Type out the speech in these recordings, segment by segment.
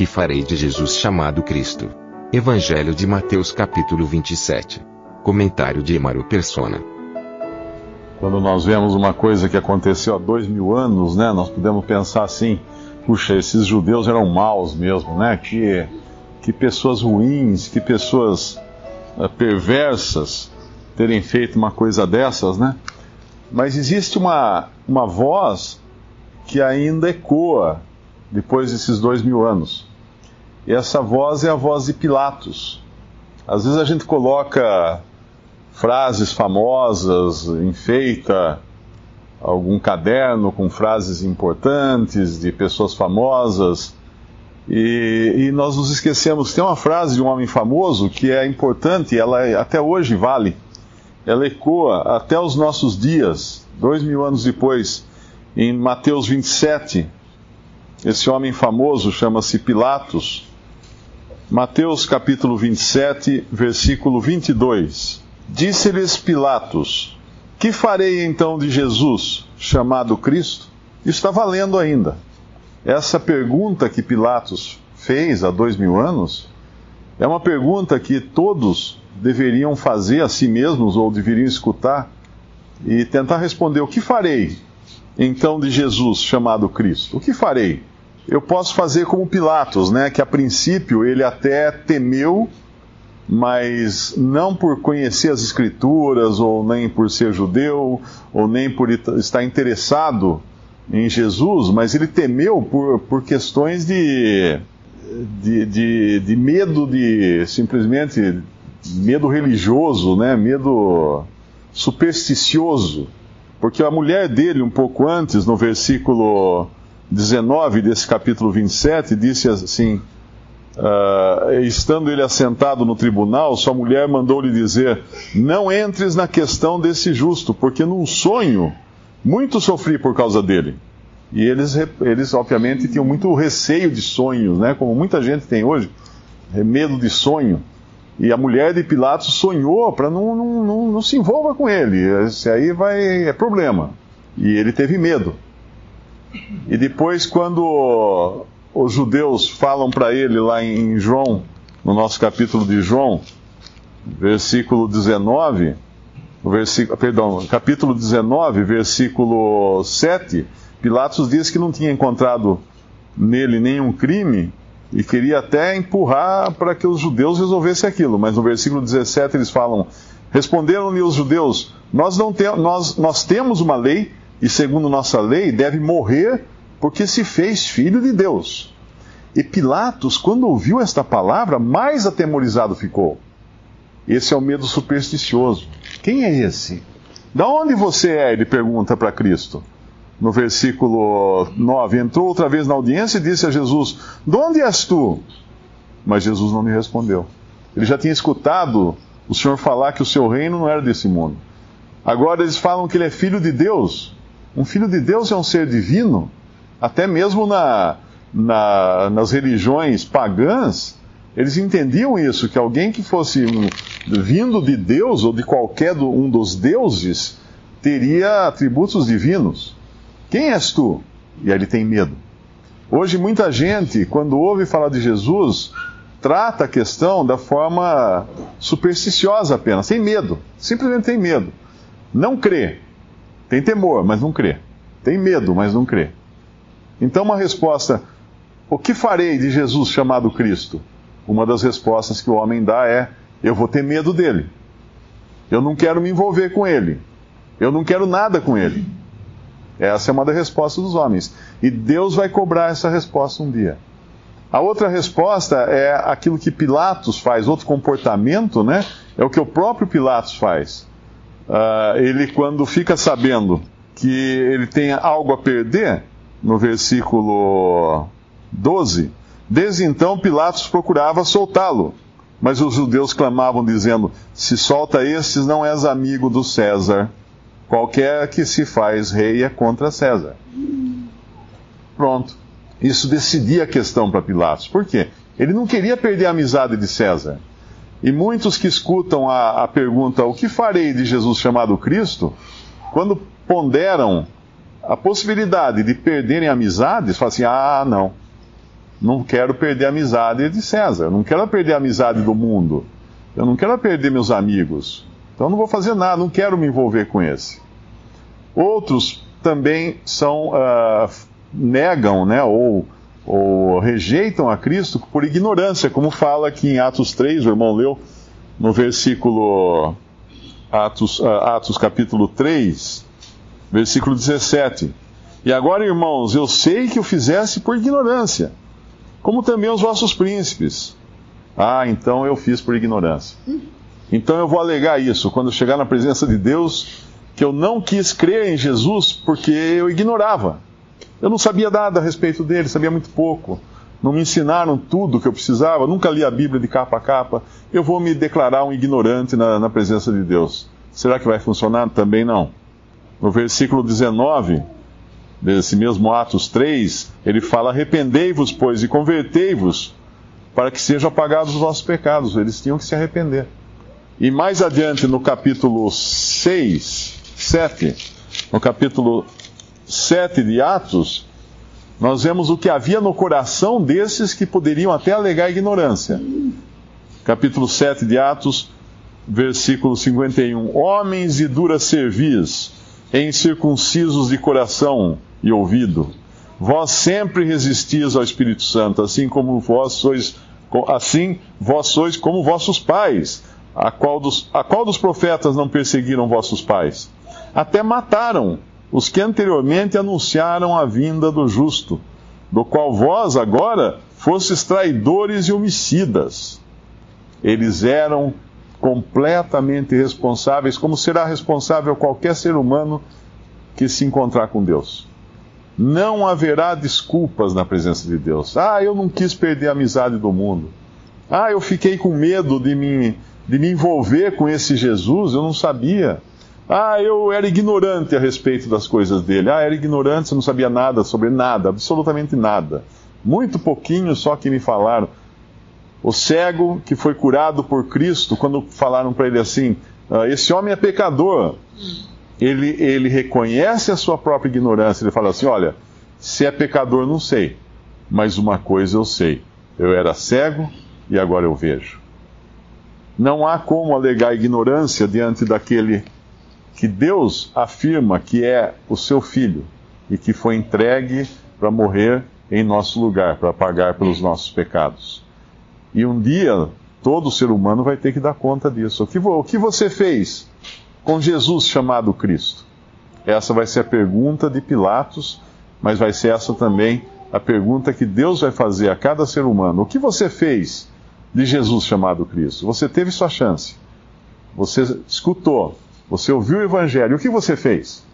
Que farei de Jesus chamado Cristo? Evangelho de Mateus capítulo 27. Comentário de Emaro Persona. Quando nós vemos uma coisa que aconteceu há dois mil anos, né, nós podemos pensar assim: puxa, esses judeus eram maus mesmo, né? Que, que pessoas ruins, que pessoas uh, perversas terem feito uma coisa dessas, né? Mas existe uma, uma voz que ainda ecoa depois desses dois mil anos. E essa voz é a voz de Pilatos. Às vezes a gente coloca frases famosas, enfeita algum caderno com frases importantes de pessoas famosas, e, e, nós nos esquecemos. Tem uma frase de um homem famoso que é importante, ela até hoje vale. Ela ecoa até os nossos dias, dois mil anos depois, em Mateus 27. Esse homem famoso chama-se Pilatos. Mateus capítulo 27, versículo 22. Disse-lhes Pilatos: Que farei então de Jesus, chamado Cristo? Está valendo ainda. Essa pergunta que Pilatos fez há dois mil anos é uma pergunta que todos deveriam fazer a si mesmos ou deveriam escutar e tentar responder: O que farei então de Jesus, chamado Cristo? O que farei? Eu posso fazer como Pilatos, né? Que a princípio ele até temeu mas não por conhecer as Escrituras, ou nem por ser judeu, ou nem por estar interessado em Jesus, mas ele temeu por, por questões de, de, de, de medo de simplesmente medo religioso, né? medo supersticioso. Porque a mulher dele, um pouco antes, no versículo 19 desse capítulo 27, disse assim: Uh, estando ele assentado no tribunal, sua mulher mandou-lhe dizer: Não entres na questão desse justo, porque num sonho muito sofri por causa dele. E eles, eles obviamente, tinham muito receio de sonhos, né? como muita gente tem hoje, medo de sonho. E a mulher de Pilatos sonhou para não, não, não, não se envolva com ele. Esse aí vai é problema. E ele teve medo. E depois, quando os judeus falam para ele lá em João, no nosso capítulo de João, versículo 19, versículo, perdão, capítulo 19, versículo 7, Pilatos diz que não tinha encontrado nele nenhum crime e queria até empurrar para que os judeus resolvessem aquilo, mas no versículo 17 eles falam: Responderam-lhe os judeus: nós, não te, nós, nós temos uma lei e, segundo nossa lei, deve morrer porque se fez filho de Deus. E Pilatos, quando ouviu esta palavra, mais atemorizado ficou. Esse é o medo supersticioso. Quem é esse? Da onde você é? Ele pergunta para Cristo. No versículo 9: Entrou outra vez na audiência e disse a Jesus: De onde és tu? Mas Jesus não lhe respondeu. Ele já tinha escutado o Senhor falar que o seu reino não era desse mundo. Agora eles falam que ele é filho de Deus. Um filho de Deus é um ser divino. Até mesmo na, na, nas religiões pagãs, eles entendiam isso, que alguém que fosse vindo de Deus ou de qualquer do, um dos deuses teria atributos divinos. Quem és tu? E aí ele tem medo. Hoje muita gente, quando ouve falar de Jesus, trata a questão da forma supersticiosa apenas, tem medo, simplesmente tem medo. Não crê, tem temor, mas não crê. Tem medo, mas não crê. Então, uma resposta: o que farei de Jesus chamado Cristo? Uma das respostas que o homem dá é: eu vou ter medo dele. Eu não quero me envolver com ele. Eu não quero nada com ele. Essa é uma das respostas dos homens. E Deus vai cobrar essa resposta um dia. A outra resposta é aquilo que Pilatos faz, outro comportamento, né? É o que o próprio Pilatos faz. Uh, ele, quando fica sabendo que ele tem algo a perder, no versículo 12: Desde então Pilatos procurava soltá-lo, mas os judeus clamavam, dizendo: Se solta estes, não és amigo do César. Qualquer que se faz rei é contra César. Pronto. Isso decidia a questão para Pilatos. Por quê? Ele não queria perder a amizade de César. E muitos que escutam a, a pergunta: O que farei de Jesus chamado Cristo? Quando ponderam a possibilidade de perderem amizades, falam assim: Ah, não. Não quero perder a amizade de César. Não quero perder a amizade do mundo. Eu não quero perder meus amigos. Então não vou fazer nada, não quero me envolver com esse. Outros também são uh, negam, né, ou, ou rejeitam a Cristo por ignorância, como fala aqui em Atos 3, o irmão leu no versículo Atos, uh, Atos capítulo 3, versículo 17. E agora, irmãos, eu sei que o fizesse por ignorância, como também os vossos príncipes. Ah, então eu fiz por ignorância. Então eu vou alegar isso. Quando chegar na presença de Deus, que eu não quis crer em Jesus porque eu ignorava. Eu não sabia nada a respeito dele, sabia muito pouco. Não me ensinaram tudo que eu precisava, nunca li a Bíblia de capa a capa. Eu vou me declarar um ignorante na, na presença de Deus. Será que vai funcionar? Também não. No versículo 19 desse mesmo Atos 3, ele fala: Arrependei-vos, pois, e convertei-vos, para que sejam apagados os vossos pecados. Eles tinham que se arrepender. E mais adiante, no capítulo 6, 7, no capítulo 7 de Atos, nós vemos o que havia no coração desses que poderiam até alegar ignorância. Capítulo 7 de Atos, versículo 51. Homens de dura cerviz, incircuncisos de coração e ouvido, vós sempre resistis ao Espírito Santo, assim como vós sois, assim vós sois como vossos pais a qual, dos, a qual dos profetas não perseguiram vossos pais? Até mataram os que anteriormente anunciaram a vinda do justo, do qual vós agora fostes traidores e homicidas. Eles eram completamente responsáveis, como será responsável qualquer ser humano que se encontrar com Deus. Não haverá desculpas na presença de Deus. Ah, eu não quis perder a amizade do mundo. Ah, eu fiquei com medo de me de me envolver com esse Jesus, eu não sabia. Ah, eu era ignorante a respeito das coisas dele. Ah, era ignorante, você não sabia nada sobre nada, absolutamente nada. Muito pouquinho só que me falaram. O cego que foi curado por Cristo, quando falaram para ele assim: ah, esse homem é pecador. Ele, ele reconhece a sua própria ignorância. Ele fala assim: olha, se é pecador, não sei. Mas uma coisa eu sei: eu era cego e agora eu vejo. Não há como alegar ignorância diante daquele que Deus afirma que é o seu filho e que foi entregue para morrer em nosso lugar, para pagar pelos nossos pecados. E um dia todo ser humano vai ter que dar conta disso. O que, o que você fez com Jesus chamado Cristo? Essa vai ser a pergunta de Pilatos, mas vai ser essa também a pergunta que Deus vai fazer a cada ser humano. O que você fez de Jesus chamado Cristo. Você teve sua chance. Você escutou. Você ouviu o Evangelho. O que você fez?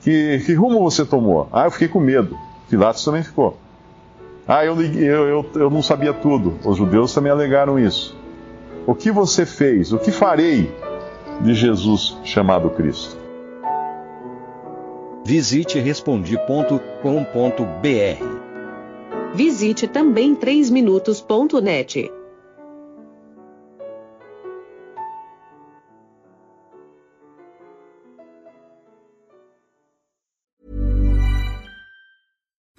Que, que rumo você tomou? Ah, eu fiquei com medo. Pilatos também ficou. Ah, eu, eu, eu, eu não sabia tudo. Os judeus também alegaram isso. O que você fez? O que farei de Jesus chamado Cristo? Visite respondi.com.br. Visite também 3minutos.net.